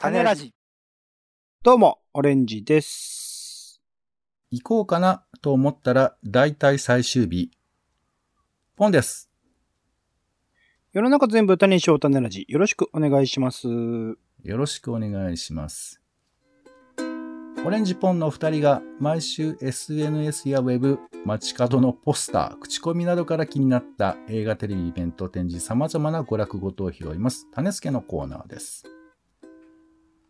種ラジ。どうも、オレンジです。行こうかなと思ったら、大体最終日。ポンです。世の中全部種にしよう種ラジ。よろしくお願いします。よろしくお願いします。オレンジポンの二人が毎週 SNS やウェブ、街角のポスター、口コミなどから気になった映画、テレビ、イベント、展示、様々な娯楽ごとを拾います。種付けのコーナーです。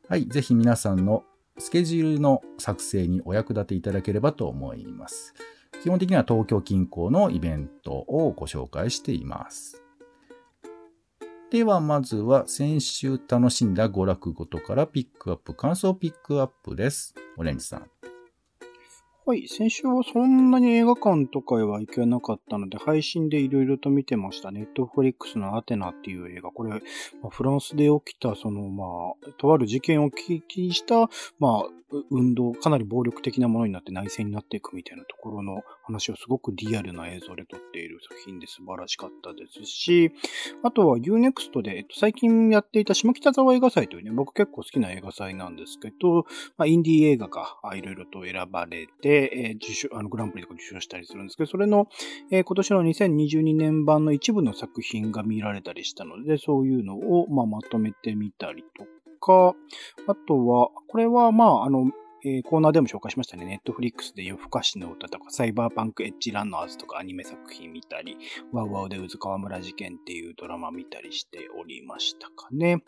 はい、ぜひ皆さんのスケジュールの作成にお役立ていただければと思います。基本的には東京近郊のイベントをご紹介しています。では、まずは先週楽しんだ娯楽ごとからピックアップ、感想ピックアップです。オレンジさん。はい、先週はそんなに映画館とかへは行けなかったので、配信でいろいろと見てました。ネットフリックスのアテナっていう映画。これ、まあフランスで起きた、その、まあ、とある事件を聞きした、まあ、運動、かなり暴力的なものになって内戦になっていくみたいなところの話をすごくリアルな映像で撮っている作品で素晴らしかったですし、あとは Unext で、えっと、最近やっていた下北沢映画祭というね、僕結構好きな映画祭なんですけど、まあ、インディー映画がいろいろと選ばれて、えー受賞、あの、グランプリとか受賞したりするんですけど、それの、え今年の2022年版の一部の作品が見られたりしたので、そういうのを、ま、まとめてみたりとか、あとは、これは、まあ、あの、えーコーナーでも紹介しましたね。ネットフリックスで夜更かしの歌とか、サイバーパンクエッジランナーズとかアニメ作品見たり、ワウワウで渦川村事件っていうドラマ見たりしておりましたかね。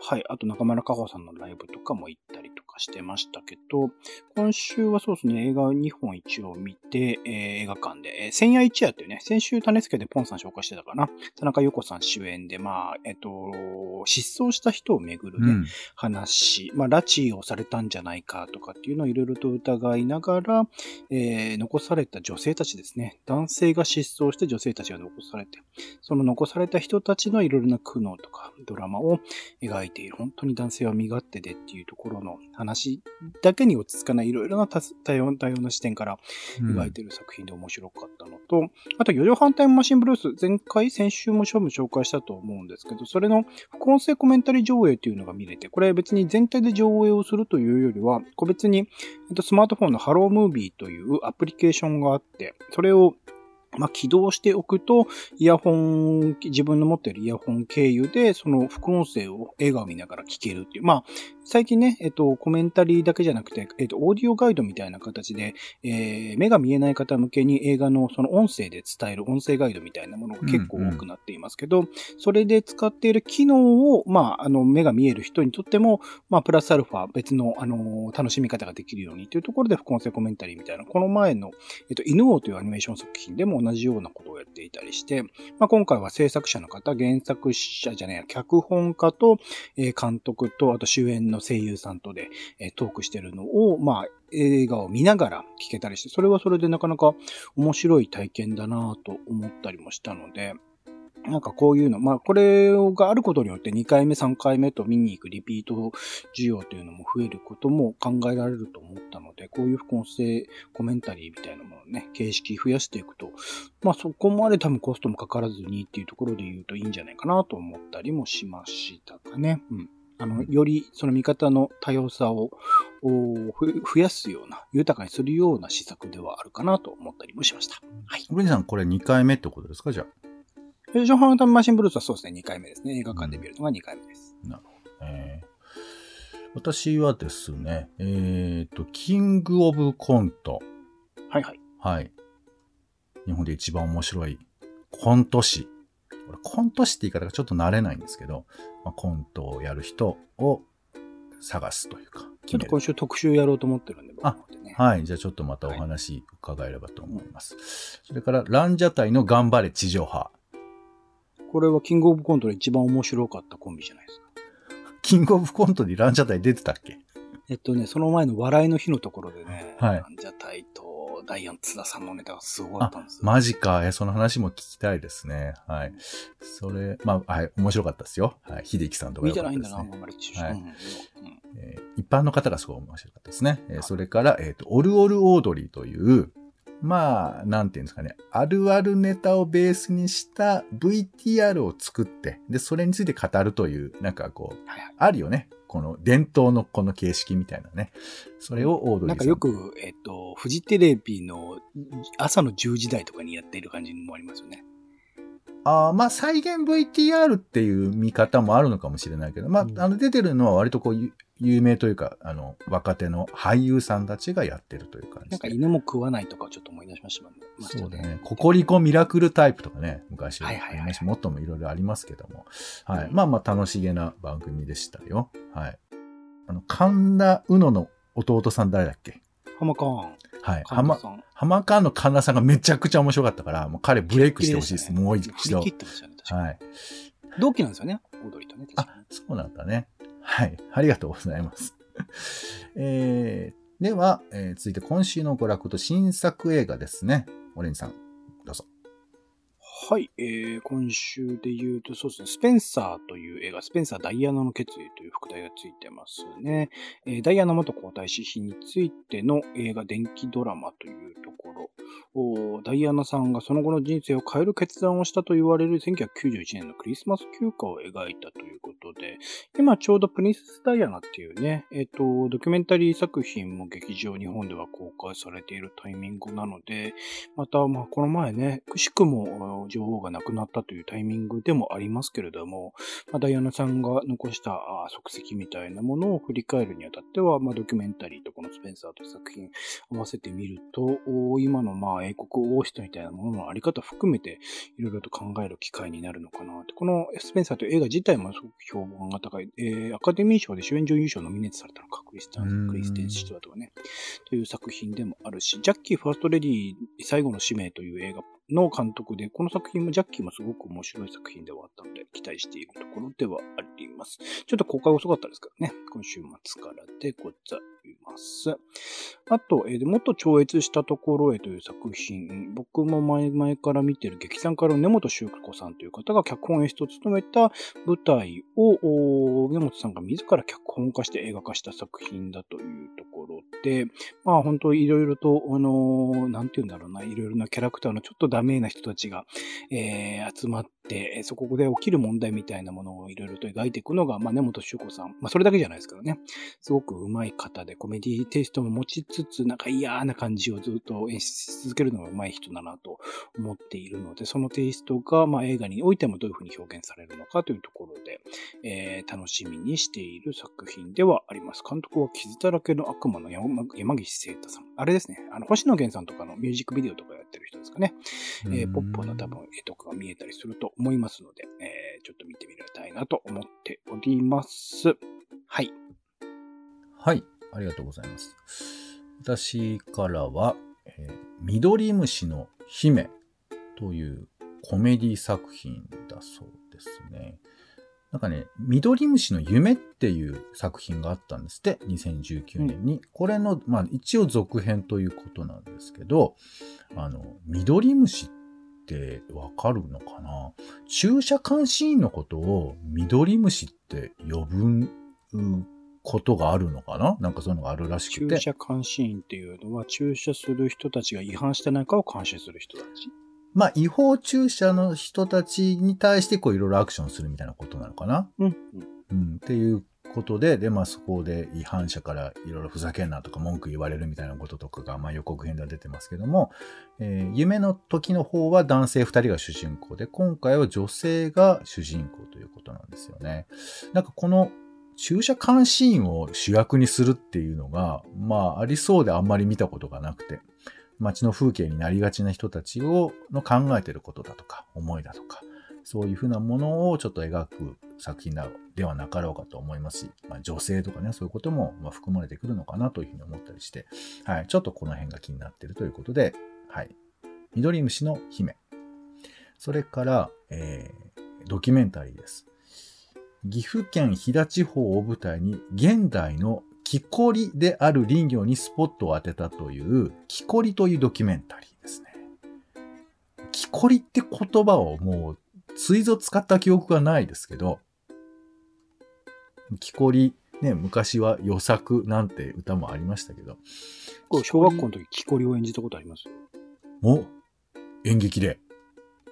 はい。あと中村佳穂さんのライブとかも行ったりとかしてましたけど、今週はそうですね、映画2本一応見て、えー映画館で、えー千夜一夜っていうね、先週種付けでポンさん紹介してたかな。田中優子さん主演で、まあ、えっと、失踪した人をめぐるね、うん。話、まあ、拉致をされたんじゃないかとかっていうのをいろいろと疑いながら、えー残された女性たちですね。男性が失踪して女性たちが残されて、その残された人たちのいろいろな苦悩とかドラマを描いている。本当に男性は身勝手でっていうところの話だけに落ち着かないいろいろな多多様多様な視点から描いている作品で面白かったのと、あと、四畳半タイムマシンブルース、前回、先週も勝負紹介したと思うんですけど、それの副音声コメンタリー上映というのが見れて、これ別に全体で上映をするというよりは、個別に、えっと、スマートフォンのハロームービーというアプリケーションがあって、それをまあ、起動しておくと、イヤホン、自分の持っているイヤホン経由で、その副音声を笑顔見ながら聞けるっていう。まあ、最近ね、えっと、コメンタリーだけじゃなくて、えっと、オーディオガイドみたいな形で、えー目が見えない方向けに映画のその音声で伝える音声ガイドみたいなものが結構多くなっていますけど、それで使っている機能を、まあ、あの、目が見える人にとっても、まあ、プラスアルファ別の、あの、楽しみ方ができるようにというところで副音声コメンタリーみたいな、この前の、えっと、犬王というアニメーション作品でも同じようなことをやっていたりして、まあ、今回は制作者の方、原作者じゃねえや、脚本家と、えー監督と、あと主演のの声優さんとで、えトークしてるのを、まあ、映画を見ながら聞けたりして、それはそれでなかなか面白い体験だなと思ったりもしたので、なんかこういうの、まあこれがあることによって2回目、3回目と見に行くリピート需要というのも増えることも考えられると思ったので、こういう副音声コメンタリーみたいなものをね、形式増やしていくと、まあそこまで多分コストもかからずにっていうところで言うといいんじゃないかなと思ったりもしましたかね。うん。あの、よりその見方の多様さを増やすような、豊かにするような施策ではあるかなと思ったりもしました。はい。さん、これ2回目ってことですか？じゃジョンハンタムマシンブルースはそうですね、2回目ですね。映画館で見るのが2回目です。あ。なるほど。えー私はですね、えっ、と、キングオブコント。はいはい。はい。日本で一番面白いコント師。これコント師って言い方がちょっと慣れないんですけど、まあ、コントをやる人を探すというか、ちょっと今週特集やろうと思ってるんで、僕あ。はい。じゃあちょっとまたお話伺えればと思います。それから、ランジャタイの頑張れ地上波。これはキングオブコントで一番面白かったコンビじゃないですか。キングオブコントにランジャタイ出てたっけ？えっとね、その前の笑いの日のところでね、はいランジャタイとダイアン津田さんのネタがすごかあったんです、よ。マジか。え、その話も聞きたいですね。はい。それ、まあ、はい、面白かったですよ。はい。秀樹さんとかねてないんだな、あんまり。はいうんうんえー一般の方がすごい面白かったですね。えーそれから、えっ、と、オルオルオードリーという、まあ、なんていうんですかね、あるあるネタをベースにした VTR を作って、で、それについて語るという、なんかこう、はいはい。あるよね。この伝統のこの形式みたいなね。それをオードリーさん。なんかよく、えっ、と、フジテレビの朝の10時台とかにやっている感じもありますよね。ああ、まあ、再現 VTR っていう見方もあるのかもしれないけど、まあう、んあの、出てるのは割とこう、ゆ有名というか、あの、若手の俳優さんたちがやってるという感じで。なんか犬も食わないとかをちょっと思い出しましたもんね。そうだね。ココリコミラクルタイプとかね、昔あはいはいはい。もっともいろいろありますけども。はい。まあまあ楽しげな番組でしたよ。はい。あの、神田うのの弟さん誰だっけ？浜カーン。はい。神田浜、さん。浜川の神田さんがめちゃくちゃ面白かったから、もう彼ブレイクしてほしいです。綺麗ねもう一度切。ってましたね、確かに。はい。同期なんですよね、オードリーとね。あそうなんだね。はい。ありがとうございます。えー、では、えー続いて今週の娯楽と新作映画ですね。オレンジさん。はい、えー、今週で言うと、そうですね、スペンサーという映画、スペンサー・ダイアナの決意という副題がついてますね。えーダイアナ元皇太子妃についての映画、電気ドラマというところ。ダイアナさんがその後の人生を変える決断をしたと言われる1991年のクリスマス休暇を描いたということで、今ちょうどプリンセス・ダイアナっていうね、えっ、と、ドキュメンタリー作品も劇場日本では公開されているタイミングなので、また、まあ、この前ね、くしくも女王が亡くなったというタイミングでもありますけれども、まあ、ダイアナさんが残したあ足跡みたいなものを振り返るにあたっては、まあ、ドキュメンタリーとこのスペンサーという作品合わせてみると、お今のまあ英国王室みたいなもののあり方含めて、いろいろと考える機会になるのかなって。このスペンサーという映画自体もすごく評判が高い。えーアカデミー賞で主演女優賞ノミネートされたのか、クリスタうんン、クリステン・シチュワートがね。という作品でもあるし、ジャッキー・ファーストレディ最後の使命という映画の監督で、この作品もジャッキーもすごく面白い作品ではあったので、期待しているところではあります。ちょっと公開遅かったですからね、今週末からでございます。あと、えーもっと超越したところへという作品、僕も前々から見てる劇団から根本修子さんという方が脚本演出を務めた舞台を、根本さんが自ら脚本化して映画化した作品だというところて、まあ本当いろいろと、あのーなんて言うんだろうな、いろいろなキャラクターのちょっとダメな人たちが、えー集まって、そこで起きる問題みたいなものをいろいろと描いていくのが、まあ根本修子さん。まあそれだけじゃないですからね。すごく上手い方で、コメディテイストも持ちつつ、なんか嫌な感じをずっと演出し続けるのが上手い人だなと思っているので、そのテイストが、まあ映画においてもどういうふうに表現されるのかというところで、えー楽しみにしている作品ではあります。監督は傷だらけの悪魔の山山岸聖太さん。あれですね。あの、星野源さんとかのミュージックビデオとかやってる人ですかね。えーポップな多分絵とかが見えたりすると思いますので、えーちょっと見てみたいなと思っております。はい。はい、ありがとうございます。私からは、えー緑虫の姫というコメディ作品だそうですね。なんかね、緑虫の夢っていう作品があったんですって、2019年に。これの、まあ一応続編ということなんですけど、あの、緑虫ってわかるのかな？注射監視員のことを緑虫って呼ぶことがあるのかな？なんかそういうのがあるらしくて。注射監視員っていうのは、注射する人たちが違反してないかを監視する人たち？まあ違法注射の人たちに対してこういろいろアクションするみたいなことなのかな？うん。うん。っていうことで、で、まあそこで違反者からいろいろふざけんなとか文句言われるみたいなこととかが、まあ予告編では出てますけども、えー夢の時の方は男性二人が主人公で、今回は女性が主人公ということなんですよね。なんかこの注射監視員を主役にするっていうのが、まあありそうであんまり見たことがなくて、街の風景になりがちな人たちを、の考えてることだとか、思いだとか、そういうふうなものをちょっと描く作品ではなかろうかと思いますし、まあ、女性とかね、そういうことも含まれてくるのかなというふうに思ったりして、はい、ちょっとこの辺が気になっているということで、はい。緑虫の姫。それから、えー、ドキュメンタリーです。岐阜県飛騨地方を舞台に現代の木こりである林業にスポットを当てたという、木こりというドキュメンタリーですね。木こりって言葉をもう、ついぞ使った記憶がないですけど、木こり、ね、昔は予作なんて歌もありましたけど、小学校の時、木こりを演じたことあります？よ。お演劇で。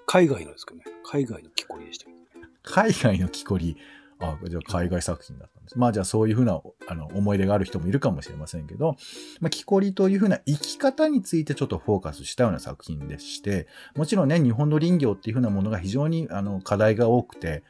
海外のですかね。海外の木こりでしたけ？ど。海外の木こり。あ、じゃあ海外作品だったんです。まあじゃあそういうふうなあの思い出がある人もいるかもしれませんけど、まあ、木こりというふうな生き方についてちょっとフォーカスしたような作品でして、もちろんね、日本の林業っていうふうなものが非常にあの課題が多くて、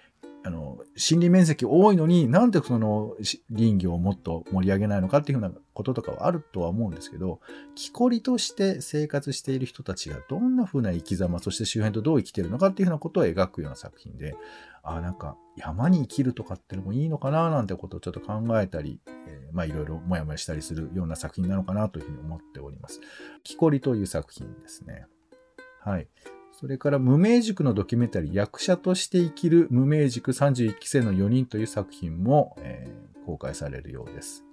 あの、森林面積多いのになんでその林業をもっと盛り上げないのかっていうふうなこととかはあるとは思うんですけど、木こりとして生活している人たちがどんなふうな生き様、そして周辺とどう生きているのかっていうふうなことを描くような作品で、あなんか山に生きるとかっていうのもいいのかななんてことをちょっと考えたり、えーまあいろいろもやもやしたりするような作品なのかなというふうに思っております。木こりという作品ですね。はい。それから無名塾のドキュメンタリー役者として生きる無名塾31期生の4人という作品も、えー公開されるようです。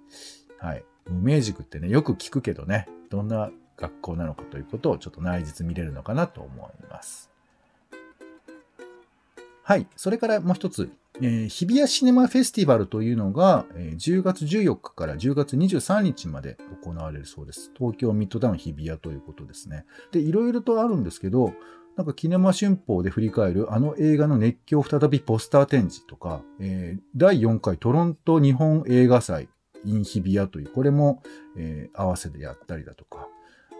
はい。無名塾ってね、よく聞くけどね、どんな学校なのかということをちょっと内実見れるのかなと思います。はい。それからもう一つ、えー日比谷シネマフェスティバルというのが、えー10月14日から10月23日まで行われるそうです。東京ミッドタウン日比谷ということですね。で、いろいろとあるんですけど、なんかキネマ春報で振り返るあの映画の熱狂再びポスター展示とか、えー第4回トロント日本映画祭 in 日比谷という、これも、えー合わせてやったりだとか、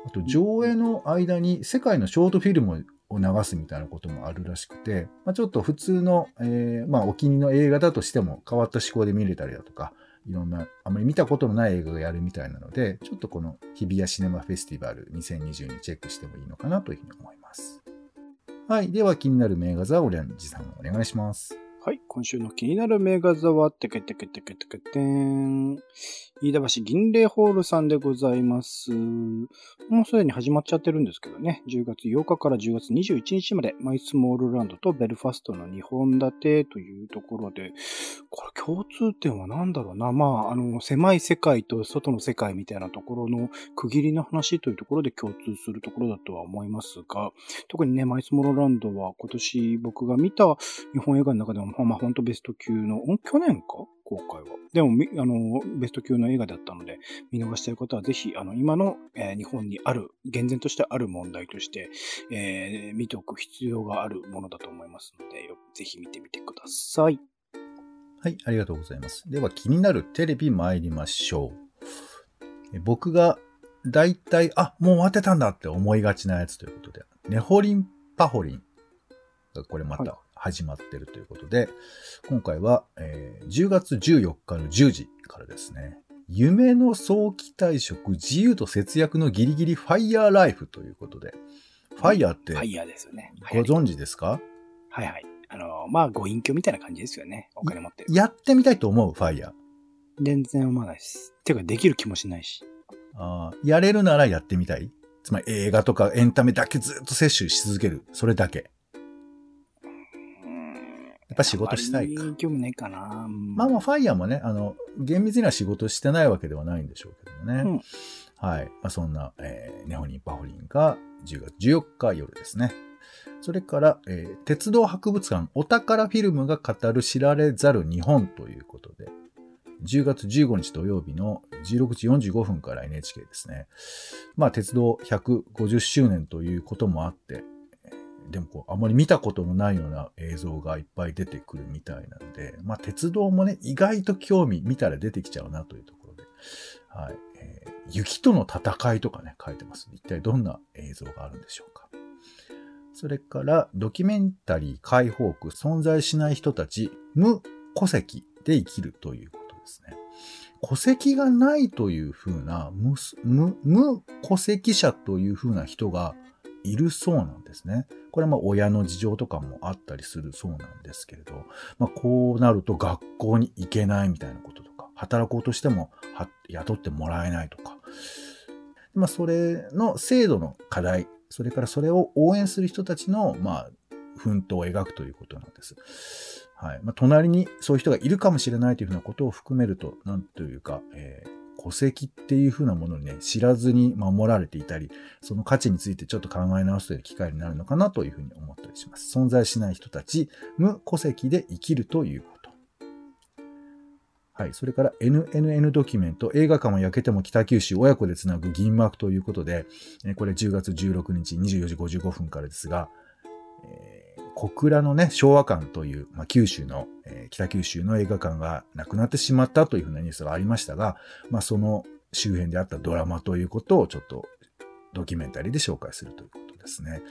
あと上映の間に世界のショートフィルムを流すみたいなこともあるらしくて、まあ、ちょっと普通の、えーまあ、お気に入りの映画だとしても変わった思考で見れたりだとか、いろんな、あまり見たことのない映画がやるみたいなので、ちょっとこの日比谷シネマフェスティバル2020にチェックしてもいいのかなというふうに思います。はい。では気になる名画座をオレンジさんお願いします。はい。今週の気になる名画座は、てけてけてけてけてん。飯田橋銀霊ホールさんでございます。もうすでに始まっちゃってるんですけどね。10月8日から10月21日まで、マイスモールランドとベルファストの2本立てというところで、これ共通点は何だろうな。まあ、あの、狭い世界と外の世界みたいなところの区切りの話というところで共通するところだとは思いますが、特にね、マイスモールランドは今年僕が見た日本映画の中でも、あ、まあ、本当ベスト級の、ん去年か？公開は。でも、みあの、ベスト級の映画だったので、見逃している方はぜひ、あの、今の、えー日本にある、厳然としてある問題として、えー見ておく必要があるものだと思いますので、よぜひ見てみてください。はい、ありがとうございます。では気になるテレビ参りましょう。え僕が大体、あ、もう終わってたんだって思いがちなやつということで、ネホリンパホリンがこれまはいた始まってるということで、今回は、えー10月14日の10時からですね、夢の早期退職、自由と節約のギリギリファイヤーライフということで、ファイヤーってファイヤーですよね。ご存知ですか？はいはい。あの、まあ、ご隠居みたいな感じですよね。お金持ってる。やってみたいと思う？ファイヤー。全然思わないです。てか、できる気もしないし。あーやれるならやってみたい？つまり映画とかエンタメだけずっと摂取し続ける。それだけ。ぱ仕事したいか興味ないかな。まあまあ、ファイヤーもね、あの、厳密には仕事してないわけではないんでしょうけどね。うんはい。まあ、そんな、えーネホニンパホリンが10月14日夜ですね。それから、えー鉄道博物館お宝フィルムが語る知られざる日本ということで、10月15日土曜日の16時45分から NHK ですね。まあ、鉄道150周年ということもあって、えーでもこう、あまり見たことのないような映像がいっぱい出てくるみたいなんで、まあ、鉄道もね、意外と興味見たら出てきちゃうなというところで、はい。えー雪との戦いとかね、書いてます。一体どんな映像があるんでしょうか。それから、ドキュメンタリー解放区存在しない人たち、無戸籍で生きるということですね。戸籍がないというふうな、無無無戸籍者というふうな人がいるそうなんですね。これはまあ親の事情とかもあったりするそうなんですけれど、まあ、こうなると学校に行けないみたいなこととか、働こうとしても雇ってもらえないとか、まあ、それの制度の課題、それからそれを応援する人たちの、まあ、奮闘を描くということなんです。はい。まあ、隣にそういう人がいるかもしれないというふうなことを含めると、なんというか、えー戸籍っていうふうなものにね、知らずに守られていたり、その価値についてちょっと考え直すという機会になるのかなというふうに思ったりします。存在しない人たち、無戸籍で生きるということ。はい。それから NNN ドキュメント、映画館は焼けても北九州親子でつなぐ銀幕ということで、これ10月16日24時55分からですが、えー小倉のね、昭和館という、まあ、九州の、えー北九州の映画館がなくなってしまったというふうなニュースがありましたが、まあ、その周辺であったドラマということをちょっとドキュメンタリーで紹介するということですね。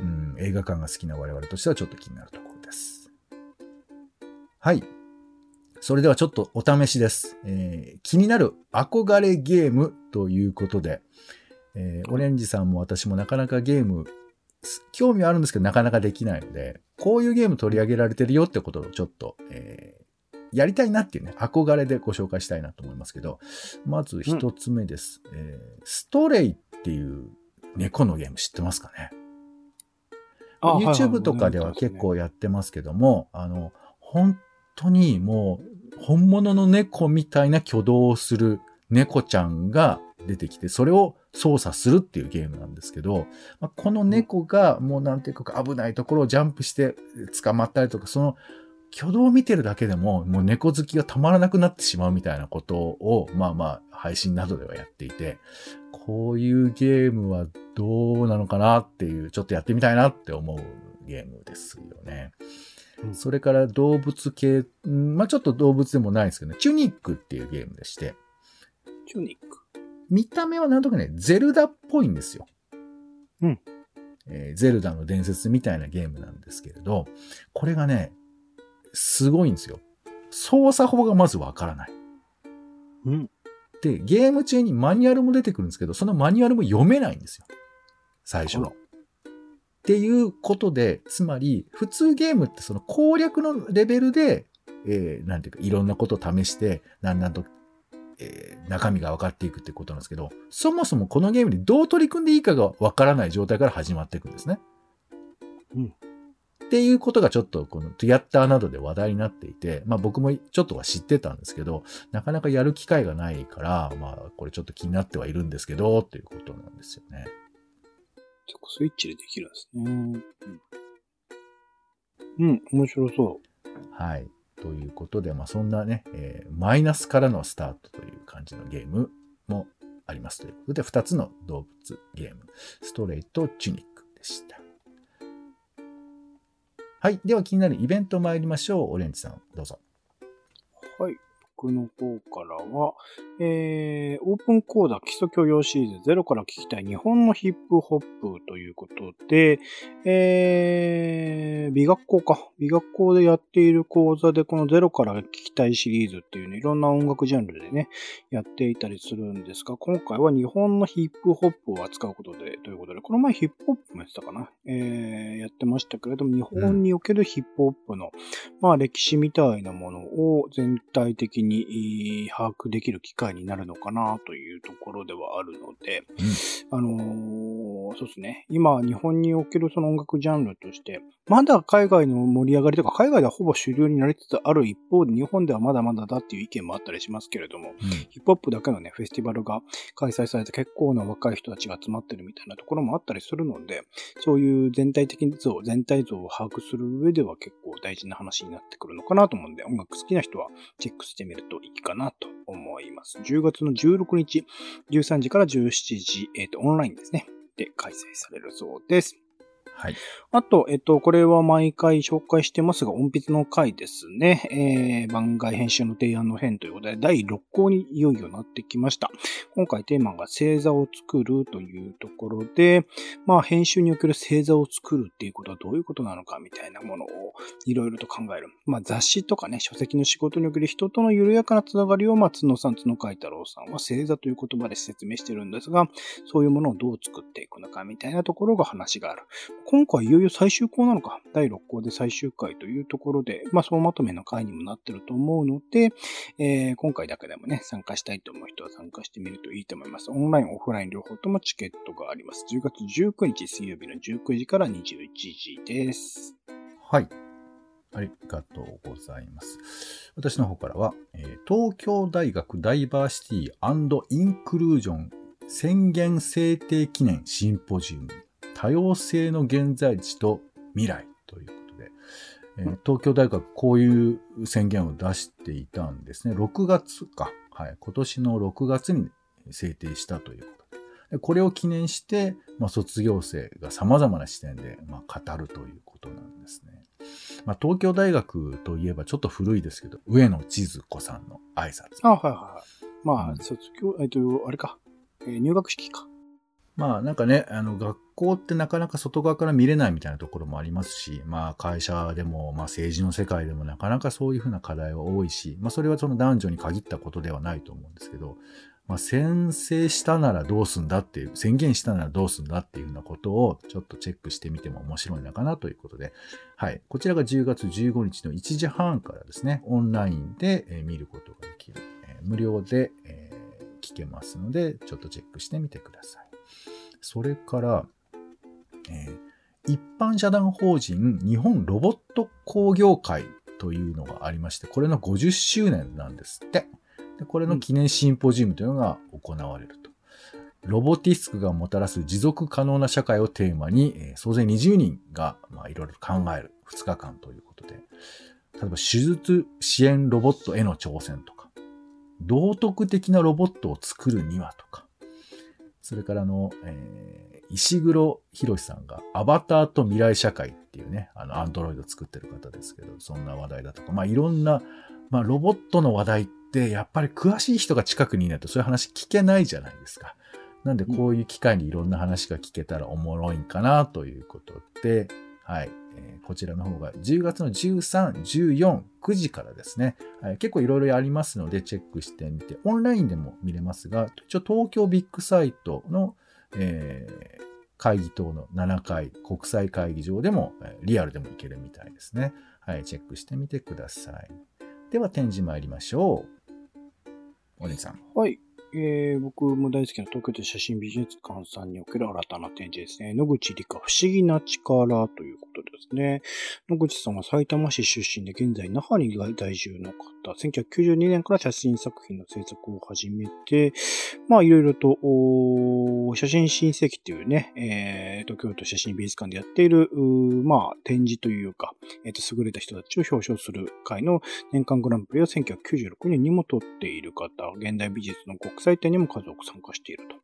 うん、映画館が好きな我々としてはちょっと気になるところです。はい。それではちょっとお試しです。えー気になる憧れゲームということで、えーオレンジさんも私もなかなかゲーム、興味はあるんですけどなかなかできないので、こういうゲーム取り上げられてるよってことをちょっと、えーやりたいなっていうね、憧れでご紹介したいなと思いますけど、まず一つ目です。えーストレイっていう猫のゲーム知ってますかね？YouTube とかでは結構やってますけども、あの、本当にもう、本物の猫みたいな挙動をする猫ちゃんが出てきて、それを操作するっていうゲームなんですけど、まあこの猫がもうなんていうか危ないところをジャンプして捕まったりとか、その挙動を見てるだけでも、もう猫好きがたまらなくなってしまうみたいなことを、まあまあ、配信などではやっていて、こういうゲームはどうなのかなっていう、ちょっとやってみたいなって思うゲームですよね。うんそれから動物系、うんまあちょっと動物でもないですけど、チュニックっていうゲームでして、チュニック。見た目はなんとかね、ゼルダっぽいんですよ。うん。えーゼルダの伝説みたいなゲームなんですけれど、これがね、すごいんですよ。操作法がまずわからない。うん。で、ゲーム中にマニュアルも出てくるんですけど、そのマニュアルも読めないんですよ。最初あら。っていうことで、つまり、普通ゲームってその攻略のレベルで、えーなんていうか、いろんなことを試して、だんだんと、えー中身が分かっていくってことなんですけど、そもそもこのゲームにどう取り組んでいいかが分からない状態から始まっていくんですね。うんっていうことがちょっとこのトゥヤッターなどで話題になっていて、まあ僕もちょっとは知ってたんですけど、なかなかやる機会がないから、まあこれちょっと気になってはいるんですけど、っていうことなんですよね。そこスイッチでできるんですね。うん。うん、面白そはい。ということで、まあそんなね、えーマイナスからのスタートという感じのゲームもありますということで、2つの動物ゲーム、ストレートチュニックでした。はい。では気になるイベント参りましょう。オレンジさん、どうぞ。はい。僕の方からは、えー、オープンコーダ基礎教養シリーズゼロから聞きたい日本のヒップホップということで、えー、美学校か。美学校でやっている講座でこのゼロから聞きたいシリーズっていうね、いろんな音楽ジャンルでね、やっていたりするんですが、今回は日本のヒップホップを扱うことで、ということで、この前ヒップホップもやってたかなえー、やってましたけれども、日本におけるヒップホップの、まあ歴史みたいなものを全体的にえー把握できる機会になるのかなというところではあるので、あのーそうですね。今、日本におけるその音楽ジャンルとして、まだ海外の盛り上がりとか、海外ではほぼ主流になりつつある一方で、日本ではまだまだだっていう意見もあったりしますけれども、うんヒップホップだけのね、フェスティバルが開催されて結構な若い人たちが集まってるみたいなところもあったりするので、そういう全体的像、全体像を把握する上では結構大事な話になってくるのかなと思うんで、音楽好きな人はチェックしてみるといいかなと思います。10月の16日、13時から17時、えっ、と、オンラインですね。で開催されるそうです。はい。あと、えっと、これは毎回紹介してますが、音筆の回ですね。えー、番外編集の提案の編ということで、第6項にいよいよなってきました。今回テーマが星座を作るというところで、まあ、編集における星座を作るっていうことはどういうことなのかみたいなものをいろいろと考える。まあ、雑誌とかね、書籍の仕事における人との緩やかなつながりを、まあ、角さん、角海太郎さんは星座という言葉で説明してるんですが、そういうものをどう作っていくのかみたいなところが話がある。今回いよいよ最終項なのか、第6項で最終回というところで、まあ、総まとめの回にもなってると思うので、えー今回だけでもね、参加したいと思う人は参加してみるといいと思います。オンライン、オフライン両方ともチケットがあります。10月19日水曜日の19時から21時です。はい。ありがとうございます。私の方からは、えー東京大学ダイバーシティインクルージョン宣言制定記念シンポジウム多様性の現在地と未来ということで、えー東京大学こういう宣言を出していたんですね。6月か。はい。今年の6月に制定したということで。でこれを記念して、まあ、卒業生が様々な視点で、まあ、語るということなんですね。まあ、東京大学といえばちょっと古いですけど、上野千鶴子さんの挨拶。あ、はいはいはい。まあ、うん卒業、えっと、あれか。えー入学式か。まあなんかね、あの学校ってなかなか外側から見れないみたいなところもありますし、まあ会社でも、まあ政治の世界でもなかなかそういうふうな課題は多いし、まあそれはその男女に限ったことではないと思うんですけど、まあ宣誓したならどうすんだっていう、宣言したならどうすんだっていうようなことをちょっとチェックしてみても面白いのかなということで、はい。こちらが10月15日の1時半からですね、オンラインで見ることができる、無料で、聞けますので、ちょっとチェックしてみてください。それから、えー一般社団法人日本ロボット工業会というのがありまして、これの50周年なんですって。でこれの記念シンポジウムというのが行われると。ロボティスクがもたらす持続可能な社会をテーマに、えー総勢20人が、まあ、いろいろ考える。2日間ということで、例えば手術支援ロボットへの挑戦とか、道徳的なロボットを作るにはとか、それからの、えー石黒博さんがアバターと未来社会っていうね、あの、アンドロイド作ってる方ですけど、そんな話題だとか、まあいろんな、まあロボットの話題ってやっぱり詳しい人が近くにいないとそういう話聞けないじゃないですか。なんでこういう機会にいろんな話が聞けたらおもろいんかなということで、はい。こちらの方が10月の13、14、9時からですね、はい、結構いろいろありますのでチェックしてみて、オンラインでも見れますが、一応東京ビッグサイトの、えー会議棟の7階国際会議場でも、リアルでも行けるみたいですね。はい、チェックしてみてください。では展示参りましょう。お姉さん。はい。えー、僕も大好きな東京都写真美術館さんにおける新たな展示ですね。野口理香不思議な力ということですね。野口さんは埼玉市出身で現在那覇に在住の方。1992年から写真作品の制作を始めて、まあいろいろと、写真新世紀っていうね、えー、東京都写真美術館でやっている、まあ展示というか、えっ、と、優れた人たちを表彰する会の年間グランプリを1996年にも取っている方、現代美術の国際展にも数多く参加していると。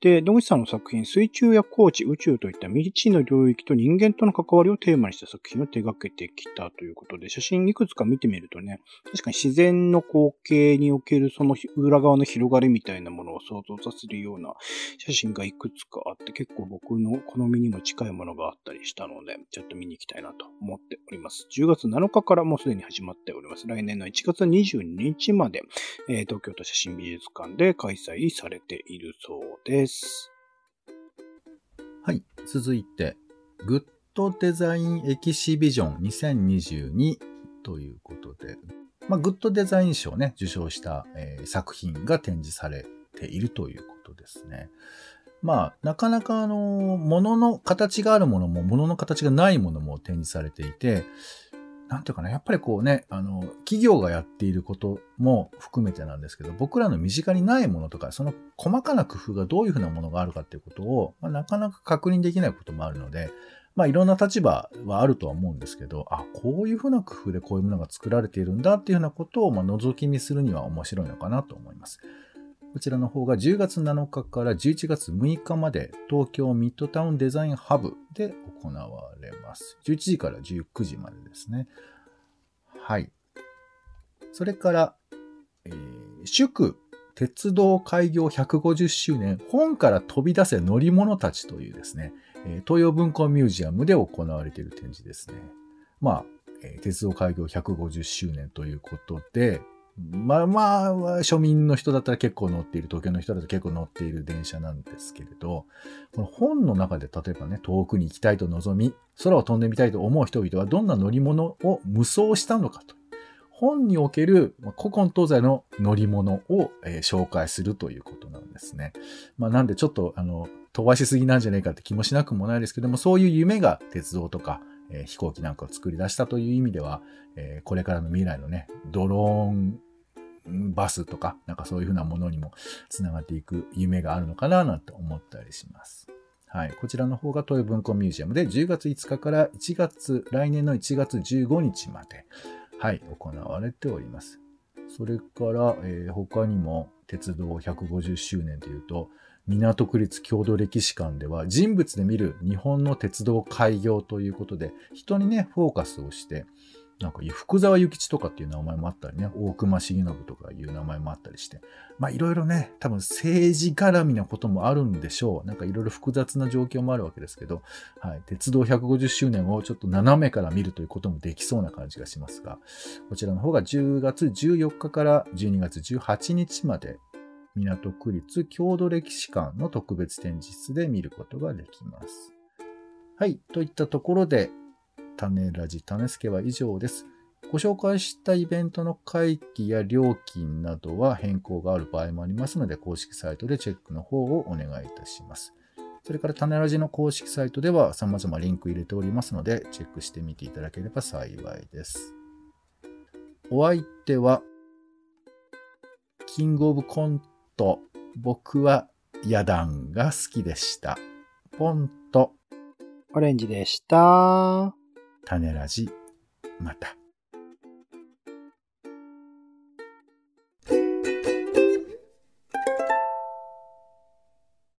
で、野口さんの作品、水中や高地、宇宙といった未知の領域と人間との関わりをテーマにした作品を手掛けてきたということで、写真いくつか見てみるとね、確かに自然の光景におけるその裏側の広がりみたいなものを想像させるような写真がいくつかあって、結構僕の好みにも近いものがあったりしたので、ちょっと見に行きたいなと思っております。10月7日からもうすでに始まっております。来年の1月22日まで、えー東京都写真美術館でで開催されているそうです。はい。続いて、グッドデザインエキシビジョン2022ということで、まあ、グッドデザイン賞をね、受賞した、えー作品が展示されているということですね。まあ、なかなかあの、ものの形があるものも、ものの形がないものも展示されていて、なんていうかな、やっぱりこうね、あの、企業がやっていることも含めてなんですけど、僕らの身近にないものとか、その細かな工夫がどういうふうなものがあるかっていうことを、まあ、なかなか確認できないこともあるので、まあいろんな立場はあるとは思うんですけど、あ、こういうふうな工夫でこういうものが作られているんだっていうふうなことを、まあ、覗き見するには面白いのかなと思います。こちらの方が10月7日から11月6日まで東京ミッドタウンデザインハブで行われます。11時から19時までですね。はい。それから、えー祝鉄道開業150周年本から飛び出せ乗り物たちというですね、え東洋文庫ミュージアムで行われている展示ですね。まあ、え鉄道開業150周年ということで、まあまあ、庶民の人だったら結構乗っている、東京の人だと結構乗っている電車なんですけれど、この本の中で例えばね、遠くに行きたいと望み、空を飛んでみたいと思う人々はどんな乗り物を無双したのかと。本における古今東西の乗り物を、えー紹介するということなんですね。まあなんでちょっとあの飛ばしすぎなんじゃないかって気もしなくもないですけども、そういう夢が鉄道とか、えー飛行機なんかを作り出したという意味では、えーこれからの未来のね、ドローンバスとか、なんかそういうふうなものにもつながっていく夢があるのかななんて思ったりします。はい。こちらの方が東洋文庫ミュージアムで10月5日から1月、来年の1月15日まで、はい、行われております。それから、えー他にも鉄道150周年というと、港区立郷土歴史館では人物で見る日本の鉄道開業ということで、人にね、フォーカスをして、なんか福沢諭吉とかっていう名前もあったりね、大隈重信とかいう名前もあったりして、まあいろいろね、多分政治絡みなこともあるんでしょう。なんかいろいろ複雑な状況もあるわけですけど、はい。鉄道150周年をちょっと斜めから見るということもできそうな感じがしますが、こちらの方が10月14日から12月18日まで、港区立郷土歴史館の特別展示室で見ることができます。はい。といったところで、種ラジ種助は以上です。ご紹介したイベントの会期や料金などは変更がある場合もありますので、公式サイトでチェックの方をお願いいたします。それから種ラジの公式サイトでは様々リンク入れておりますので、チェックしてみていただければ幸いです。お相手は、キングオブコント、僕は野団が好きでした。ポンとオレンジでした。種ラジ、また。